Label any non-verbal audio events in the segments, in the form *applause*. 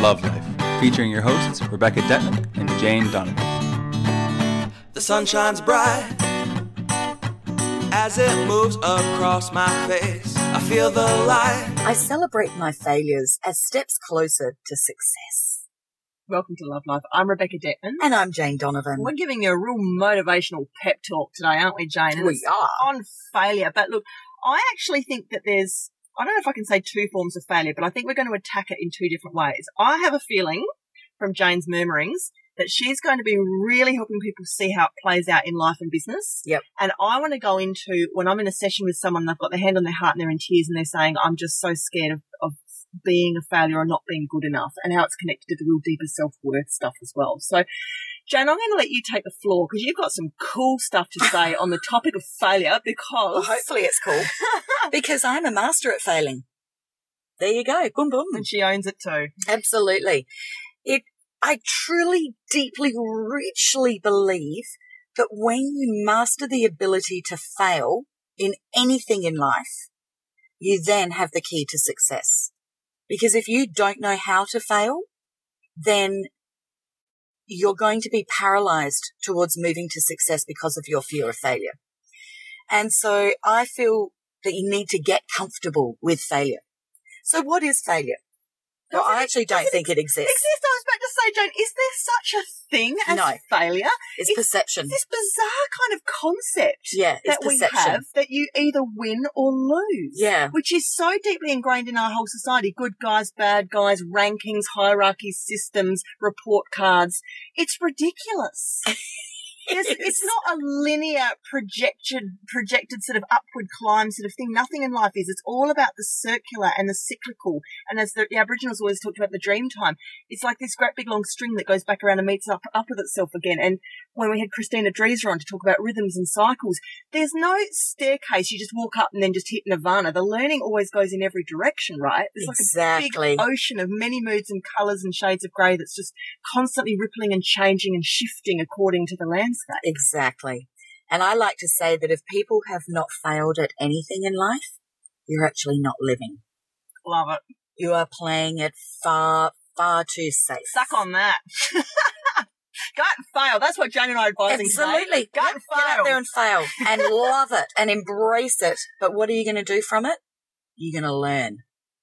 Love Life, featuring your hosts Rebecca Detman and Jane Donovan. The sun shines bright as it moves across my face. I feel the light. I celebrate my failures as steps closer to success. Welcome to Love Life. I'm Rebecca Detman. And I'm Jane Donovan. We're giving you a real motivational pep talk today, aren't we, Jane? And We are. On failure. But look, I actually think that there's, I don't know if I can say two forms of failure, but I think we're going to attack it in two different ways. I have a feeling from Jane's murmurings that she's going to be really helping people see how it plays out in life and business. Yep. And I want to go into when I'm in a session with someone, they've got their hand on their heart and they're in tears and they're saying, I'm just so scared of, of being a failure or not being good enough and how it's connected to the real deeper self-worth stuff as well. So, Jane, I'm going to let you take the floor because you've got some cool stuff to say on the topic of failure because Well, hopefully it's cool. *laughs* because I'm a master at failing. There you go. Boom, boom. and she owns it too. Absolutely. It, I truly, deeply, richly believe that when you master the ability to fail in anything in life, you then have the key to success. Because if you don't know how to fail, then you're going to be paralyzed towards moving to success because of your fear of failure. And so I feel that you need to get comfortable with failure. So what is failure? Well, I actually don't think it exists. Exist, I was about to say, Jane, is there such a thing as No. failure? It's It's perception. This bizarre kind of concept Yeah, it's that we perception. have that you either win or lose. Yeah. Which is so deeply ingrained in our whole society. Good guys, bad guys, rankings, hierarchies, systems, report cards. It's ridiculous. *laughs* There's, it's not a linear projected, projected sort of upward climb sort of thing. Nothing in life is. It's all about the circular and the cyclical. And as the, the Aboriginals always talked about the dream time, it's like this great big long string that goes back around and meets up, up with itself again. And when we had Christina Dreeser on to talk about rhythms and cycles, there's no staircase. You just walk up and then just hit nirvana. The learning always goes in every direction, right? There's like a Exactly. big ocean of many moods and colours and shades of grey that's just constantly rippling and changing and shifting according to the landscape. Exactly. And I like to say that if people have not failed at anything in life, you're actually not living. Love it. You are playing it far, far too safe. Suck on that. *laughs* Go out and fail. That's what Jane and I are advising today. Absolutely. Go Yep, and Get fail. out there and fail and love it and embrace it. But what are you going to do from it? You're going to learn.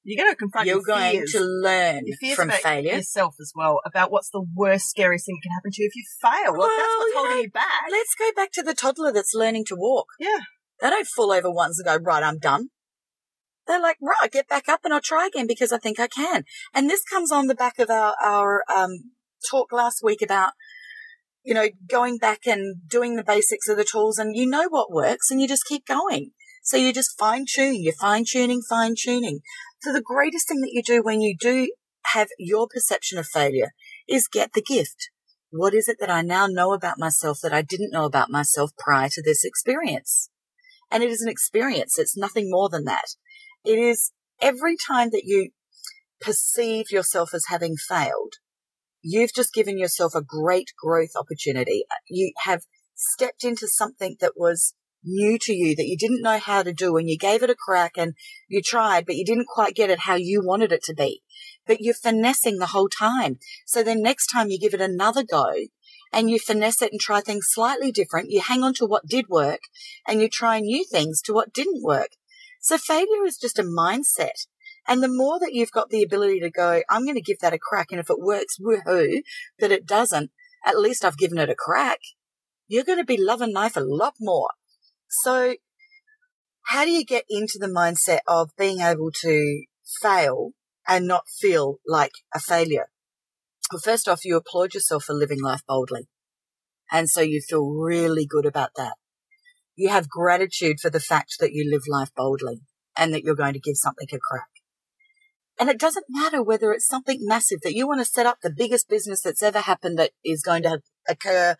You're going to confront You're your going fears. to learn your fears from about failure. yourself as well, about what's the worst, scariest thing that can happen to you if you fail. Well, that's Well, what's you holding know, you back. Let's go back to the toddler that's learning to walk. Yeah. They don't fall over once and go, right, I'm done. They're like, right, get back up and I'll try again because I think I can. And this comes on the back of our, our, um, talk last week about, you know, going back and doing the basics of the tools and you know what works and you just keep going. So you just fine tune, you're fine tuning, fine tuning. So the greatest thing that you do when you do have your perception of failure is get the gift. What is it that I now know about myself that I didn't know about myself prior to this experience? And it is an experience. It's nothing more than that. It is every time that you perceive yourself as having failed, you've just given yourself a great growth opportunity. You have stepped into something that was new to you that you didn't know how to do and you gave it a crack and you tried, but you didn't quite get it how you wanted it to be. But you're finessing the whole time. So then next time you give it another go and you finesse it and try things slightly different, you hang on to what did work and you try new things to what didn't work. So failure is just a mindset. And the more that you've got the ability to go, I'm going to give that a crack. And if it works, woohoo, but it doesn't, at least I've given it a crack. You're going to be loving life a lot more. So how do you get into the mindset of being able to fail and not feel like a failure? Well, first off, you applaud yourself for living life boldly. And so you feel really good about that. You have gratitude for the fact that you live life boldly and that you're going to give something a crack. And it doesn't matter whether it's something massive that you want to set up the biggest business that's ever happened that is going to occur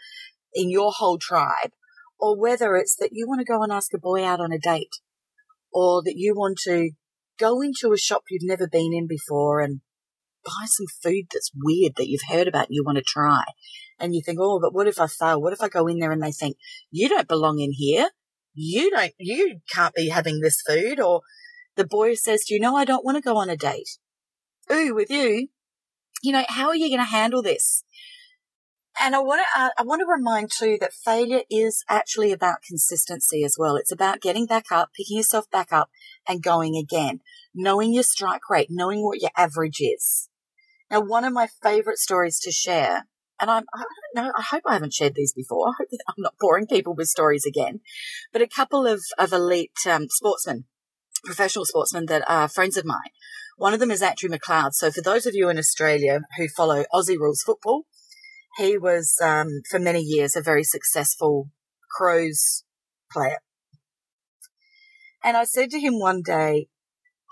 in your whole tribe, or whether it's that you want to go and ask a boy out on a date, or that you want to go into a shop you've never been in before and buy some food that's weird that you've heard about and you want to try. And you think, oh, but what if I fail? What if I go in there and they think, you don't belong in here? You don't, you can't be having this food. Or the boy says, do you know, I don't want to go on a date. Ooh, with you. you know, how are you going to handle this? And I want to, uh, I want to remind too that failure is actually about consistency as well. It's about getting back up, picking yourself back up and going again, knowing your strike rate, knowing what your average is. Now, one of my favorite stories to share, and I'm, I don't know, I hope I haven't shared these before. I hope that I'm not boring people with stories again, but a couple of, of elite um, sportsmen, professional sportsmen that are friends of mine. One of them is Andrew McLeod. So for those of you in Australia who follow Aussie rules football, he was, um, for many years, a very successful Crows player. And I said to him one day,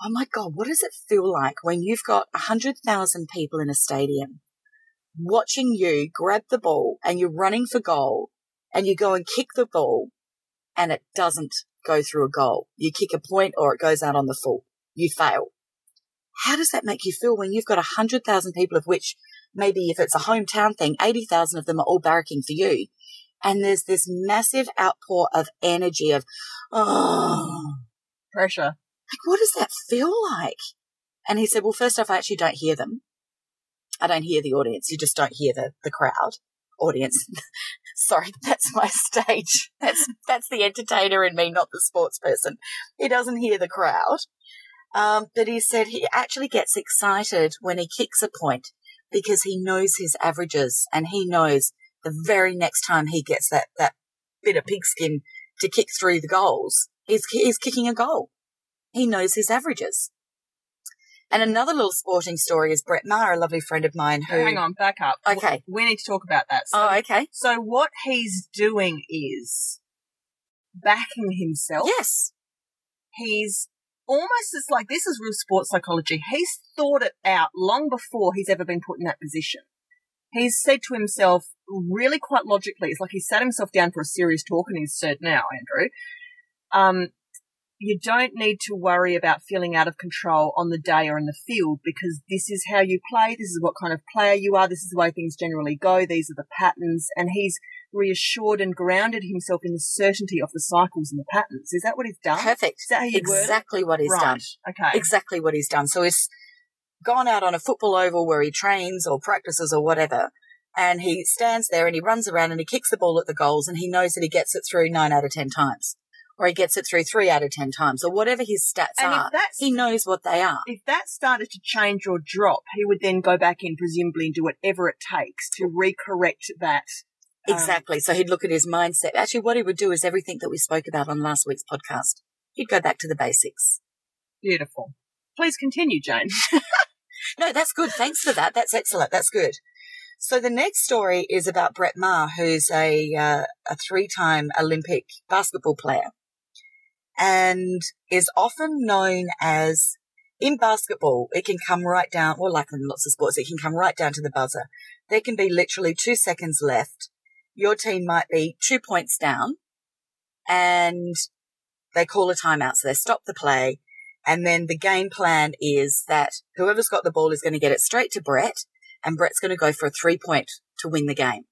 Oh my God, what does it feel like when you've got a hundred thousand people in a stadium watching you grab the ball and you're running for goal and you go and kick the ball and it doesn't go through a goal. You kick a point or it goes out on the full. You fail. How does that make you feel when you've got a hundred thousand people of which maybe if it's a hometown thing, 80,000 of them are all barracking for you. And there's this massive outpour of energy of, oh, Pressure. like, what does that feel like? And he said, well, first off, I actually don't hear them. I don't hear the audience. You just don't hear the, the crowd audience. *laughs* Sorry, that's my stage. *laughs* That's, that's the entertainer in me, not the sports person. He doesn't hear the crowd. Um, but he said he actually gets excited when he kicks a point because he knows his averages and he knows the very next time he gets that, that bit of pigskin to kick through the goals, he's, he's kicking a goal. He knows his averages. And another little sporting story is Brett Maher, a lovely friend of mine who. Hang on, back up. Okay. We need to talk about that. So, Oh, okay. so what he's doing is backing himself. Yes. He's almost as like this is real sports psychology. He's thought it out long before he's ever been put in that position. He's said to himself, really quite logically, it's like he sat himself down for a serious talk and he's said, now, Andrew, um, you don't need to worry about feeling out of control on the day or in the field because this is how you play. This is what kind of player you are. This is the way things generally go. These are the patterns. And he's reassured and grounded himself in the certainty of the cycles and the patterns. Is that what he's done? Perfect. Is that how you? Exactly what he's right. done. Okay. Exactly what he's done. So he's gone out on a football oval where he trains or practices or whatever. And he stands there and he runs around and he kicks the ball at the goals and he knows that he gets it through nine out of 10 times. Or he gets it through three out of 10 times or whatever his stats And are. He knows what they are. if that started to change or drop, he would then go back in presumably and do whatever it takes to recorrect that. Um, Exactly. So he'd look at his mindset. Actually, what he would do is everything that we spoke about on last week's podcast. He'd go back to the basics. Beautiful. Please continue, Jane. *laughs* No, that's good. Thanks for that. That's excellent. That's good. So the next story is about Brett Maher, who's a uh, a three time Olympic basketball player, and is often known as in basketball. It can come right down, or like in lots of sports, it can come right down to the buzzer. There can be literally two seconds left. Your team might be two points down, and they call a timeout, so they stop the play. And then the game plan is that whoever's got the ball is going to get it straight to Brett, and Brett's going to go for a three point to win the game.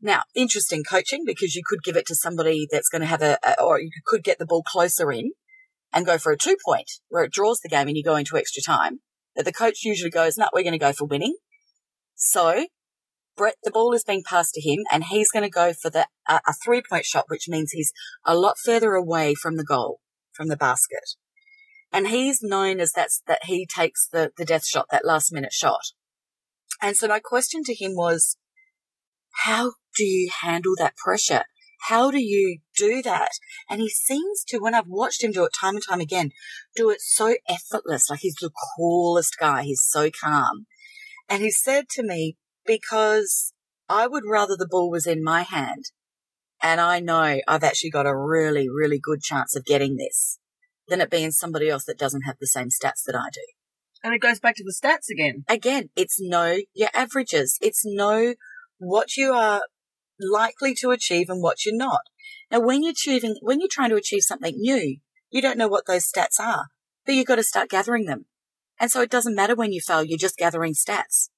Now, interesting coaching because you could give it to somebody that's going to have a, a or you could get the ball closer in and go for a two point where it draws the game and you go into extra time. But the coach usually goes, no, we're going to go for winning. So Brett, the ball is being passed to him and he's going to go for the, uh, a three point shot, which means he's a lot further away from the goal, from the basket. And he's known as that's, that he takes the, the death shot, that last minute shot. And so my question to him was, how do you handle that pressure? How do you do that? And he seems to, when I've watched him do it time and time again, do it so effortless. Like he's the coolest guy. He's so calm. And he said to me, because I would rather the ball was in my hand and I know I've actually got a really, really good chance of getting this than it being somebody else that doesn't have the same stats that I do. And it goes back to the stats again. Again, it's know your averages. It's know what you are likely to achieve and what you're not. Now, when you're achieving, when you're trying to achieve something new, you don't know what those stats are, but you've got to start gathering them. And so it doesn't matter when you fail, you're just gathering stats.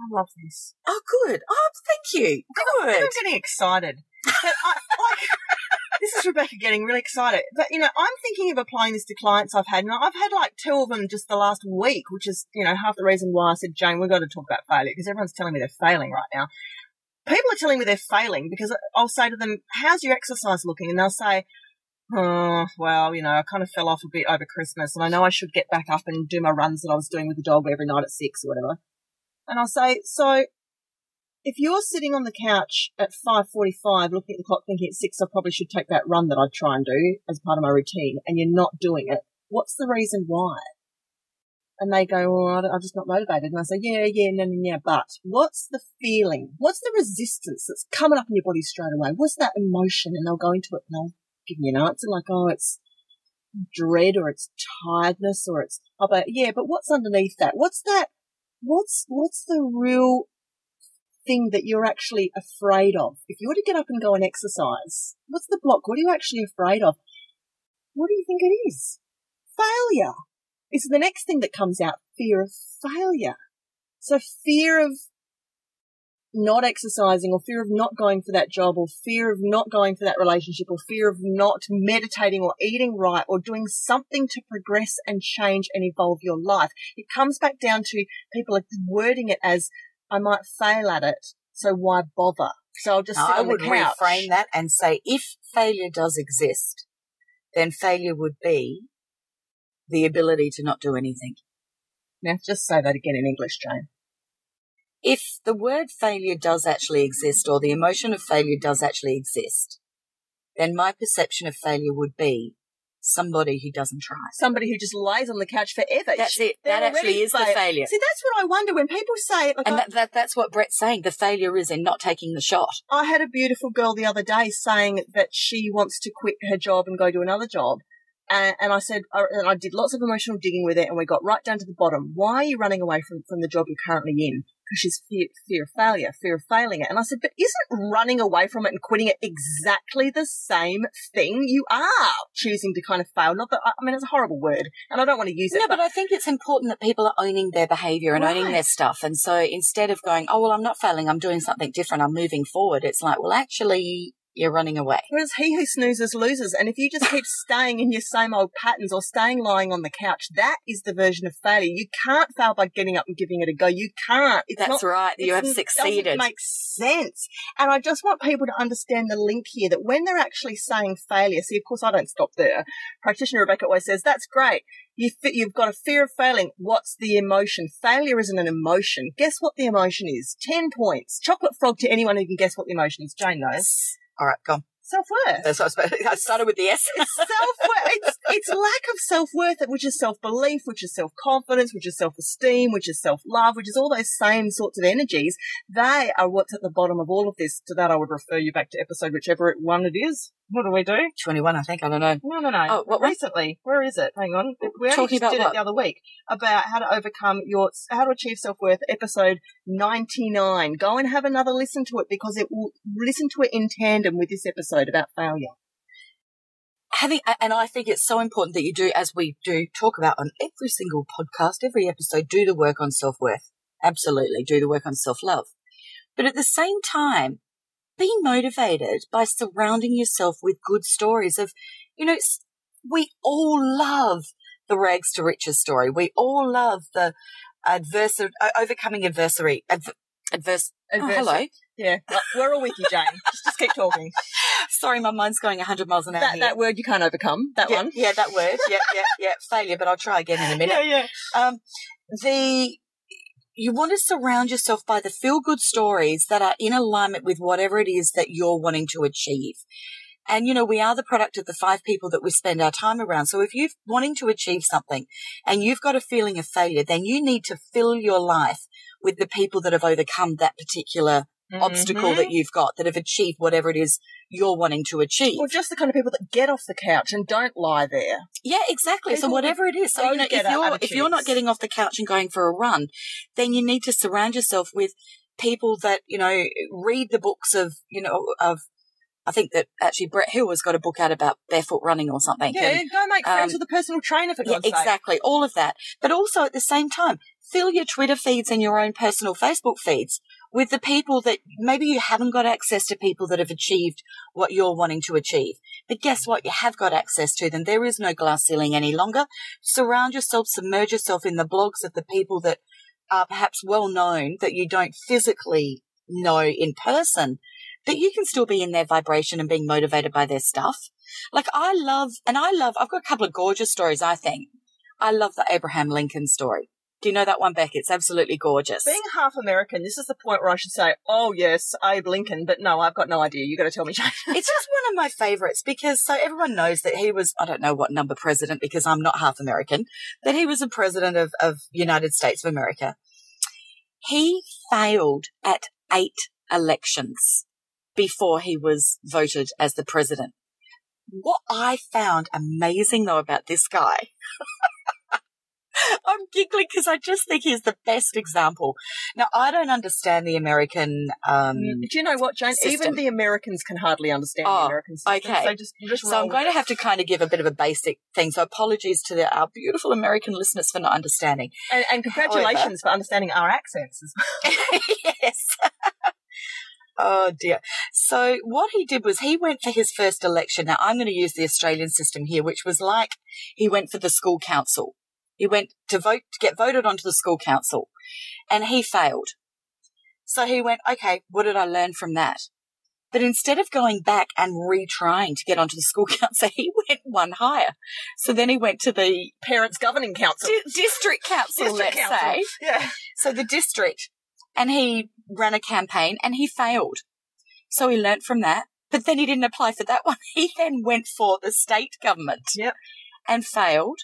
I love this. Oh, good. Oh, thank you. Good. I'm getting excited. But I, like, *laughs* this is Rebecca getting really excited. But, you know, I'm thinking of applying this to clients I've had. And I've had like two of them just the last week, which is, you know, half the reason why I said, Jane, we've got to talk about failure because everyone's telling me they're failing right now. People are telling me they're failing because I'll say to them, how's your exercise looking? And they'll say, oh, well, you know, I kind of fell off a bit over Christmas and I know I should get back up and do my runs that I was doing with the dog every night at six or whatever. And I'll say, so if you're sitting on the couch at 5.45 looking at the clock thinking at 6 I probably should take that run that I try and do as part of my routine and you're not doing it, what's the reason why? And they go, oh, well, I'm just not motivated. And I say, yeah, yeah, no, no, yeah, but what's the feeling? What's the resistance that's coming up in your body straight away? What's that emotion? And they'll go into it and they'll give me an answer like, oh, it's dread or it's tiredness or it's, oh, but yeah, but what's underneath that? What's that? What's, what's the real thing that you're actually afraid of? If you were to get up and go and exercise, what's the block? What are you actually afraid of? What do you think it is? Failure. It's the next thing that comes out. Fear of failure. So fear of not exercising or fear of not going for that job or fear of not going for that relationship or fear of not meditating or eating right or doing something to progress and change and evolve your life. It comes back down to people are wording it as I might fail at it, so why bother? So I'll just sit I on the would reframe that and say if failure does exist, then failure would be the ability to not do anything. Now just say that again in English, Jane. If the word failure does actually exist or the emotion of failure does actually exist, then my perception of failure would be somebody who doesn't try. Somebody who just lays on the couch forever. That's it. They're That actually is the failure. See, that's what I wonder when people say, like, And that, that, that's what Brett's saying. The failure is in not taking the shot. I had a beautiful girl the other day saying that she wants to quit her job and go to another job. And, and I said, I- and I did lots of emotional digging with it and we got right down to the bottom. Why are you running away from, from the job you're currently in? Because she's fear, fear of failure, fear of failing it. And I said, but isn't running away from it and quitting it exactly the same thing? You are choosing to kind of fail. Not that, I mean, it's a horrible word and I don't want to use it. No, but I think it's important that people are owning their behavior and owning their stuff. And so instead of going, oh, well, I'm not failing, I'm doing something different, I'm moving forward, it's like, well, actually, you're running away. Whereas he who snoozes loses. And if you just keep *laughs* staying in your same old patterns or staying lying on the couch, that is the version of failure. You can't fail by getting up and giving it a go. You can't. It's That's not, right. You have succeeded. Doesn't make sense. And I just want people to understand the link here that when they're actually saying failure, see, of course, I don't stop there. Practitioner Rebecca always says, that's great. You you've got a fear of failing. What's the emotion? Failure isn't an emotion. Guess what the emotion is? 10 points. Chocolate frog to anyone who can guess what the emotion is. Jane knows. All right, go on. Self-worth. That's what I, was I started with the S. It's self-worth. It's, it's lack of self-worth, which is self-belief, which is self-confidence, which is self-esteem, which is self-love, which is all those same sorts of energies. They are what's at the bottom of all of this. To that, I would refer you back to episode whichever one it is. What do we do? 21, I think. I don't know. No, no, no. Oh, what recently? Where is it? Hang on. We only Talking just about did what? it the other week about how to overcome your, how to achieve self-worth. Episode ninety-nine. Go and have another listen to it because it will listen to it in tandem with this episode about failure. having and I think it's so important that you do as we do talk about on every single podcast, every episode, do the work on self worth. Absolutely, do the work on self love. But at the same time, be motivated by surrounding yourself with good stories of, you know, we all love the rags to riches story. We all love the adverse, overcoming adversary, adver- adverse. Oh, hello. Yeah, we're all with you, Jane. just, just keep talking. *laughs* Sorry, my mind's going 100 miles an hour. That, that word you can't overcome. That yeah, one. Yeah, that word. Yeah, yeah, yeah. Failure, but I'll try again in a *laughs* minute. yeah. Um, the you want to surround yourself by the feel good stories that are in alignment with whatever it is that you're wanting to achieve. And you know, we are the product of the five people that we spend our time around. So if you're wanting to achieve something and you've got a feeling of failure, then you need to fill your life with the people that have overcome that particular obstacle Mhm. that you've got, that have achieved whatever it is you're wanting to achieve. Or just the kind of people that get off the couch and don't lie there. Yeah, exactly. So whatever it is, so you know, if you're other if you're not getting off the couch and going for a run, then you need to surround yourself with people that you know read the books of you know of. I think that actually Brett Hill has got a book out about barefoot running or something. Yeah, and- go make friends um, with a personal trainer for yeah, God's sake. exactly. All of that, but also at the same time, fill your Twitter feeds and your own personal Facebook feeds with the people that maybe you haven't got access to people that have achieved what you're wanting to achieve. But guess what? You have got access to them. There is no glass ceiling any longer. Surround yourself, submerge yourself in the blogs of the people that are perhaps well known that you don't physically know in person, but you can still be in their vibration and being motivated by their stuff. Like I love, and I love, I've got a couple of gorgeous stories, I think. I love the Abraham Lincoln story. Do you know that one, Beck? It's absolutely gorgeous. Being half American, this is the point where I should say, oh yes, Abe Lincoln, but no, I've got no idea. You've got to tell me, Jane. it's just one of my favorites because so everyone knows that he was, I don't know what number president because I'm not half American, that he was a president of, of United States of America. He failed at eight elections before he was voted as the president. What I found amazing though about this guy *laughs* *laughs* I'm giggling because I just think he's the best example. Now, I don't understand the American. Um, Do you know what, Jane? system. Even the Americans can hardly understand Oh, the American system. okay. So just, just so I'm going to have to kind of give a bit of a basic thing. So apologies to the, our beautiful American listeners for not understanding. and, and congratulations for understanding our accents. as well. *laughs* yes. *laughs* oh dear. So what he did was he went for his first election. Now I'm going to use the Australian system here, which was like he went for the school council. He went to vote to get voted onto the school council, and he failed. So he went, okay, what did I learn from that? But instead of going back and retrying to get onto the school *laughs* council, he went one higher. So then he went to the Parents Governing Council. di- district council, District let's council. say. Yeah. So the district, and he ran a campaign and he failed. So he learnt from that, but then he didn't apply for that *laughs* one. He then went for the state government Yep. and failed.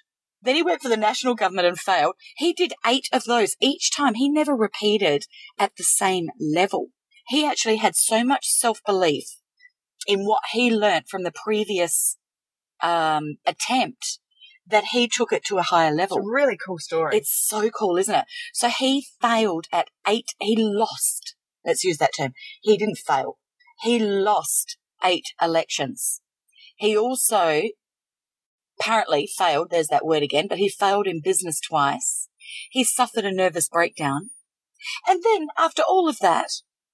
Then he went for the national government and failed. He did eight of those each time. He never repeated at the same level. He actually had so much self belief in what he learnt from the previous um, attempt that he took it to a higher It's level. a really cool story. It's so cool, isn't it? So he failed at eight. He lost. Let's use that term. He didn't fail. He lost eight elections. He also apparently failed. There's that word again, but he failed in business twice. He suffered a nervous breakdown. And then after all of that,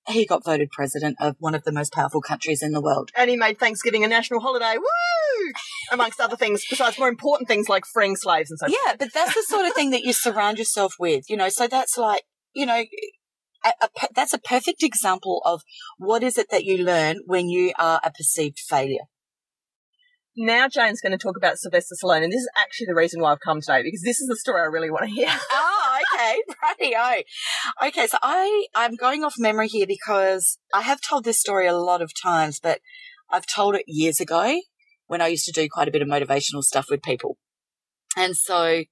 he got voted president of one of the most powerful countries in the world. and he made Thanksgiving a national holiday. Woo! Amongst other things, besides more important things like freeing slaves and so forth. Yeah, but that's the sort of thing that you surround yourself with, you know. So that's like, you know, a, a, that's a perfect example of what is it that you learn when you are a perceived failure. Now Jane's going to talk about Sylvester Stallone, and this is actually the reason why I've come today because this is the story I really want to hear. *laughs* Oh, okay, *laughs* rightio. Okay, so I I'm going off memory here because I have told this story a lot of times, but I've told it years ago when I used to do quite a bit of motivational stuff with people, and so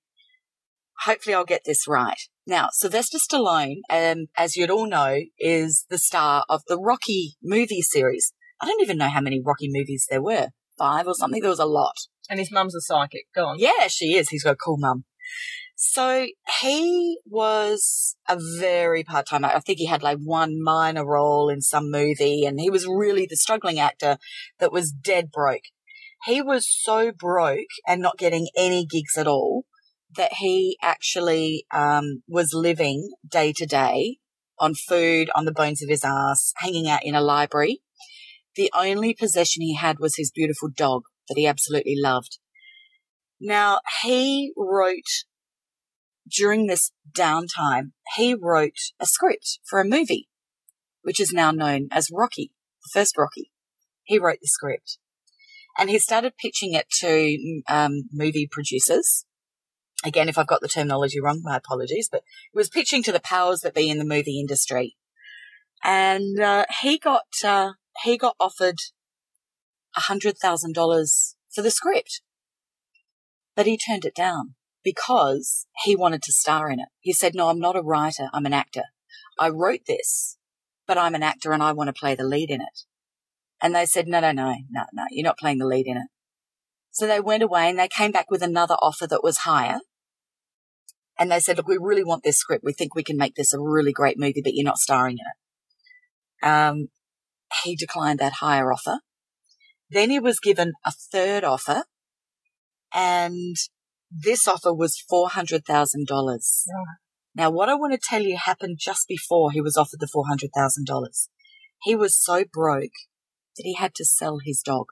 hopefully I'll get this right. Now, Sylvester Stallone, um, as you'd all know, is the star of the Rocky movie series. I don't even know how many Rocky movies there were. Five or something. There was a lot. And his mum's a psychic. Go on. Yeah, she is. He's got a cool mum. So he was a very part time I think he had like one minor role in some movie and he was really the struggling actor that was dead broke. He was so broke and not getting any gigs at all that he actually um, was living day to day on food, on the bones of his ass, hanging out in a library. The only possession he had was his beautiful dog that he absolutely loved. Now, he wrote during this downtime, he wrote a script for a movie, which is now known as Rocky, the first Rocky. He wrote the script and he started pitching it to um, movie producers. Again, if I've got the terminology wrong, my apologies, but he was pitching to the powers that be in the movie industry. And uh, he got uh, he got offered a hundred thousand dollars for the script, but he turned it down because he wanted to star in it. He said, "No, I'm not a writer. I'm an actor. I wrote this, but I'm an actor and I want to play the lead in it." And they said, "No, no, no, no, no. You're not playing the lead in it." So they went away and they came back with another offer that was higher. And they said, look, we really want this script. We think we can make this a really great movie, but you're not starring in it. Um, he declined that higher offer. Then he was given a third offer and this offer was $400,000. Now, what I want to tell you happened just before he was offered the $400,000. He was so broke that he had to sell his dog.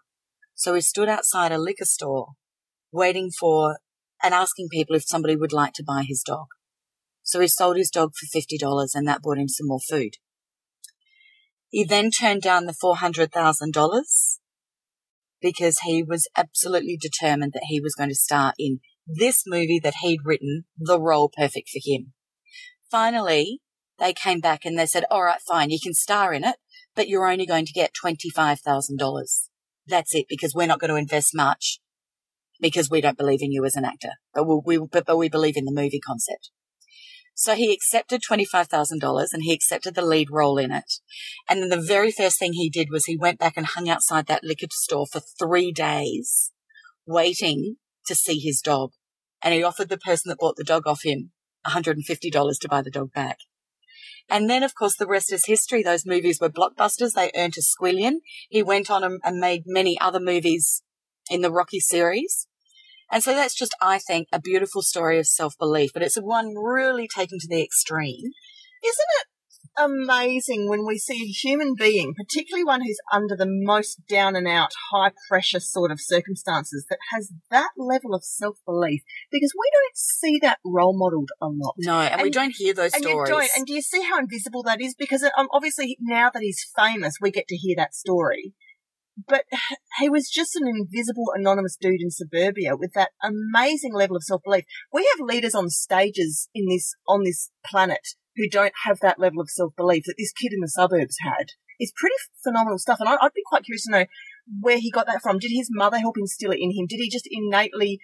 So he stood outside a liquor store waiting for and asking people if somebody would like to buy his dog. So he sold his dog for $50 and that bought him some more food. He then turned down the $400,000 because he was absolutely determined that he was going to star in this movie that he'd written, the role perfect for him. Finally, they came back and they said, all right, fine, you can star in it, but you're only going to get $25,000. That's it because we're not going to invest much because we don't believe in you as an actor, but we, but, but we believe in the movie concept. So he accepted $25,000 and he accepted the lead role in it. And then the very first thing he did was he went back and hung outside that liquor store for three days waiting to see his dog. And he offered the person that bought the dog off him $150 to buy the dog back. And then, of course, the rest is history. Those movies were blockbusters. They earned a squillion. He went on and made many other movies in the Rocky series. And so that's just, I think, a beautiful story of self belief, but it's one really taken to the extreme. Isn't it amazing when we see a human being, particularly one who's under the most down and out, high pressure sort of circumstances, that has that level of self belief? Because we don't see that role modeled a lot. No, and, and we don't hear those and stories. You don't, and do you see how invisible that is? Because um, obviously now that he's famous, we get to hear that story but he was just an invisible, anonymous dude in suburbia with that amazing level of self belief. We have leaders on stages in this on this planet who don't have that level of self belief that this kid in the suburbs had. It's pretty phenomenal stuff, and I, would be quite curious to know where he got that from. Did his mother help instill it in him? Did he just innately?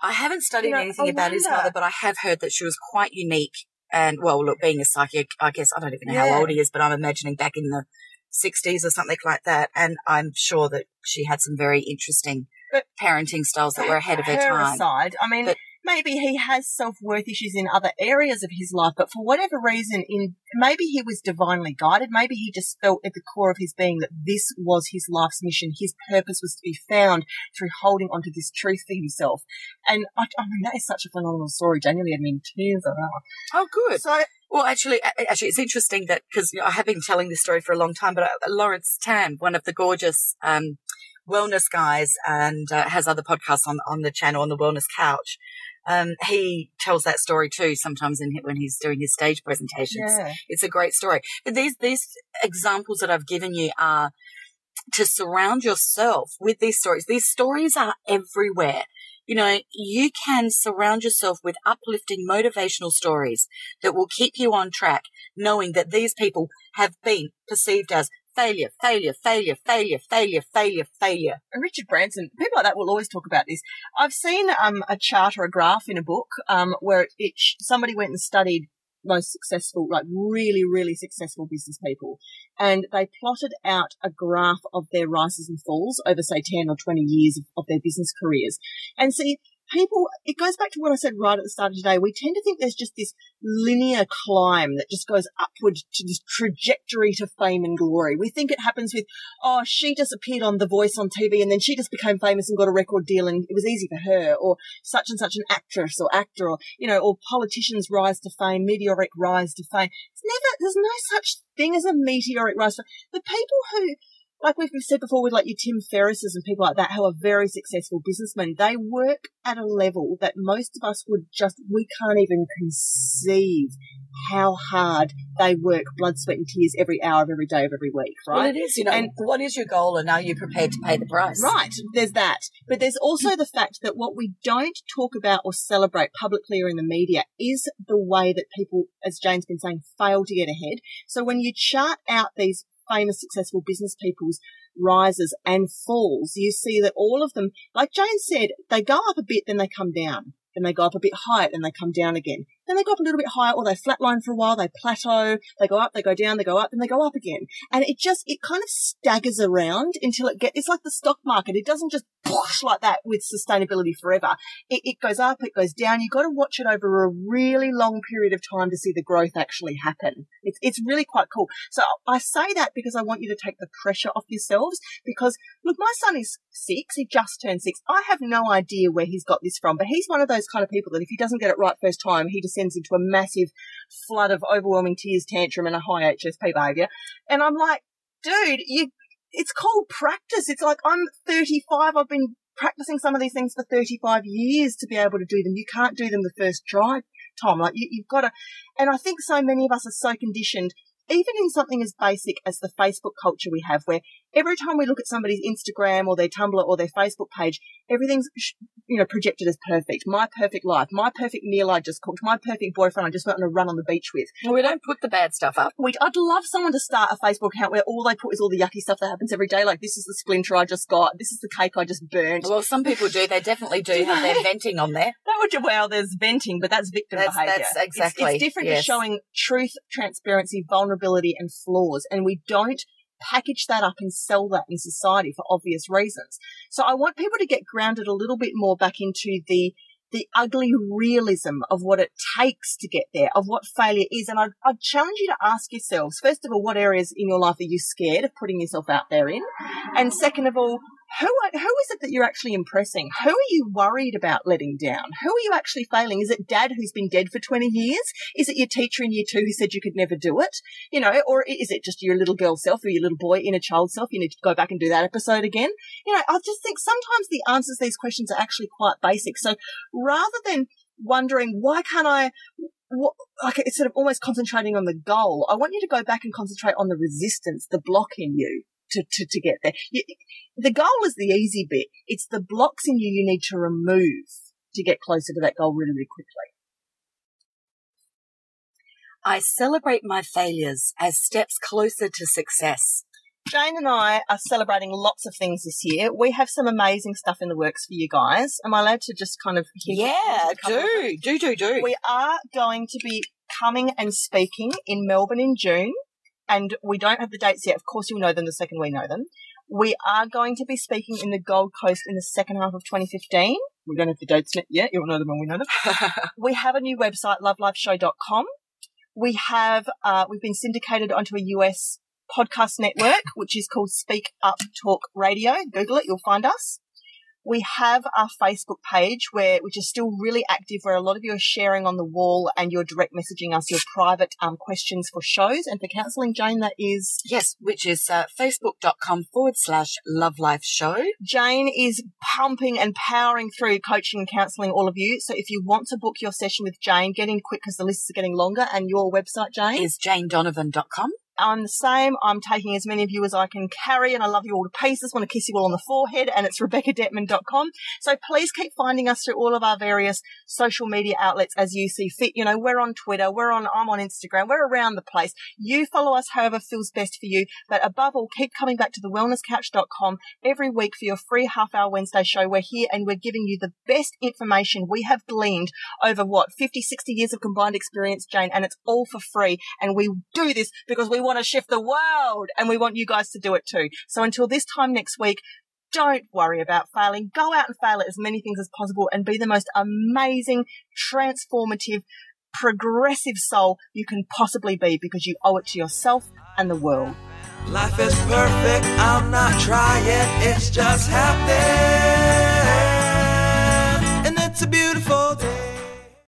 I haven't studied You know, anything I about his mother, but I have heard that she was quite unique. And well, look, being a psychic, I guess I don't even know Yeah. how old he is, but I'm imagining back in the 60s or something like that. And I'm sure that she had some very interesting But- parenting styles that were ahead of her time. aside, I mean, But- maybe he has self worth issues in other areas of his life, but for whatever reason, in maybe he was divinely guided. Maybe he just felt at the core of his being that this was his life's mission. His purpose was to be found through holding onto this truth for himself. And I, I mean, that is such a phenomenal story. Genuinely, I mean, tears are out. Oh, good. So Well, actually, actually, it's interesting that because you know, I have been telling this story for a long time, but uh, Lawrence Tan, one of the gorgeous um, wellness guys, and uh, has other podcasts on on the channel on the Wellness Couch. Um, he tells that story too sometimes in, when he's doing his stage presentations. yeah, It's a great story. But these these examples that I've given you are to surround yourself with these stories. These stories are everywhere. You know, you can surround yourself with uplifting motivational stories that will keep you on track, knowing that these people have been perceived as failure, failure, failure, failure, failure, failure, failure. and Richard Branson, people like that will always talk about this. I've seen um, a chart or a graph in a book um, where it, somebody went and studied most successful, like really, really successful business people, and they plotted out a graph of their rises and falls over, say, ten or twenty years of, of their business careers, and see. People, it goes back to what I said right at the start of today. We tend to think there's just this linear climb that just goes upward to this trajectory to fame and glory. We think it happens with oh, she just appeared on The Voice on TV and then she just became famous and got a record deal and it was easy for her, or such and such an actress or actor, or, you know, or politicians rise to fame, meteoric rise to fame. It's never, there's no such thing as a meteoric rise The people who, like we've said before with like your Tim Ferrisses and people like that who are very successful businessmen, they work at a level that most of us would just, we can't even conceive how hard they work blood, sweat and tears every hour of every day of every week, right? Well, it is, you know, And- what is your goal and are you prepared to pay the price? Right, there's that. But there's also the fact that what we don't talk about or celebrate publicly or in the media is the way that people, as Jane's been saying, fail to get ahead. So when you chart out these famous, successful business people's rises and falls, you see that all of them, like Jane said, they go up a bit, then they come down. Then they go up a bit higher, then they come down again. Then they go up a little bit higher, or they flatline for a while, they plateau, they go up, they go down, they go up, then they go up again. And it just, it kind of staggers around until it gets, it's like the stock market. It doesn't just push like that with sustainability forever. It, it goes up, it goes down. You've got to watch it over a really long period of time to see the growth actually happen. It's, it's really quite cool. So I say that because I want you to take the pressure off yourselves because look, my son is six. He just turned six. I have no idea where he's got this from, but he's one of those kind of people that if he doesn't get it right first time, he descends into a massive flood of overwhelming tears, tantrum, and a high HSP behavior. And I'm like, dude, you, it's called practice. It's like I'm 35. I've been practicing some of these things for 35 years to be able to do them. You can't do them the first try, Tom. Like you, you've got to, and I think so many of us are so conditioned even in something as basic as the Facebook culture we have, where every time we look at somebody's Instagram or their Tumblr or their Facebook page, everything's you know projected as perfect. My perfect life, my perfect meal I just cooked, my perfect boyfriend I just went on a run on the beach with. Well, we don't put the bad stuff up. Which I'd love someone to start a Facebook account where all they put is all the yucky stuff that happens every day. Like this is the splinter I just got, this is the cake I just burnt. Well, some people do. They definitely do, Do have their *laughs* venting on there. That would well, there's venting, but that's victim That's- behaviour. that's It's- exactly, It's, different yes. to showing truth, transparency, vulnerability, and flaws, and we don't package that up and sell that in society for obvious reasons. So I want people to get grounded a little bit more back into the the ugly realism of what it takes to get there, of what failure is. And I'd, I'd challenge you to ask yourselves, first of all, what areas in your life are you scared of putting yourself out there in? And second of all, who are, who is it that you're actually impressing? Who are you worried about letting down? Who are you actually failing? Is it dad who's been dead for 20 years? Is it your teacher in year two who said you could never do it? You know, or is it just your little girl self or your little boy inner child self? You need to go back and do that episode again. You know, I just think sometimes the answers to these questions are actually quite basic. So rather than wondering why can't I, what, like it's sort of almost concentrating on the goal. I want you to go back and concentrate on the resistance, the block in you to, to, to get there. The goal is the easy bit. It's the blocks in you you need to remove to get closer to that goal really, really quickly. I celebrate my failures as steps closer to success. Jane and I are celebrating lots of things this year. We have some amazing stuff in the works for you guys. Am I allowed to just kind of Yeah, do, do, do, do. We are going to be coming and speaking in Melbourne in June, and we don't have the dates yet. Of course, you'll know them the second we know them. We are going to be speaking in the Gold Coast in the second half of 2015. We don't have the dates yet. You'll know them when we know them. *laughs* we have a new website, lovelifeshow.com. We have, uh, we've been syndicated onto a US podcast network, which is called Speak Up Talk Radio. Google it, you'll find us. We have our Facebook page where, which is still really active, where a lot of you are sharing on the wall and you're direct messaging us your private um, questions for shows and for counselling. Jane, that is yes, which is uh, facebook.com forward slash love life show. Jane is pumping and powering through coaching and counselling all of you. So if you want to book your session with Jane, get in quick because the lists are getting longer. And your website, Jane, Is janedonovan.com. I'm the same. I'm taking as many of you as I can carry, and I love you all to pieces. Want to kiss you all on the forehead, and it's RebeccaDetman.com. So please keep finding us through all of our various social media outlets as you see fit. You know, we're on Twitter, we're on, I'm on Instagram, we're around the place. You follow us however feels best for you. But above all, keep coming back to the wellnesscouch.com every week for your free half hour Wednesday show. We're here and we're giving you the best information we have gleaned over what 50, 60 years of combined experience, Jane, and it's all for free. And we do this because we want to shift the world and we want you guys to do it too. So until this time next week, don't worry about failing. Go out and fail at as many things as possible and be the most amazing, transformative, progressive soul you can possibly be because you owe it to yourself and the world. Life is perfect, I'm not trying, it's just happening.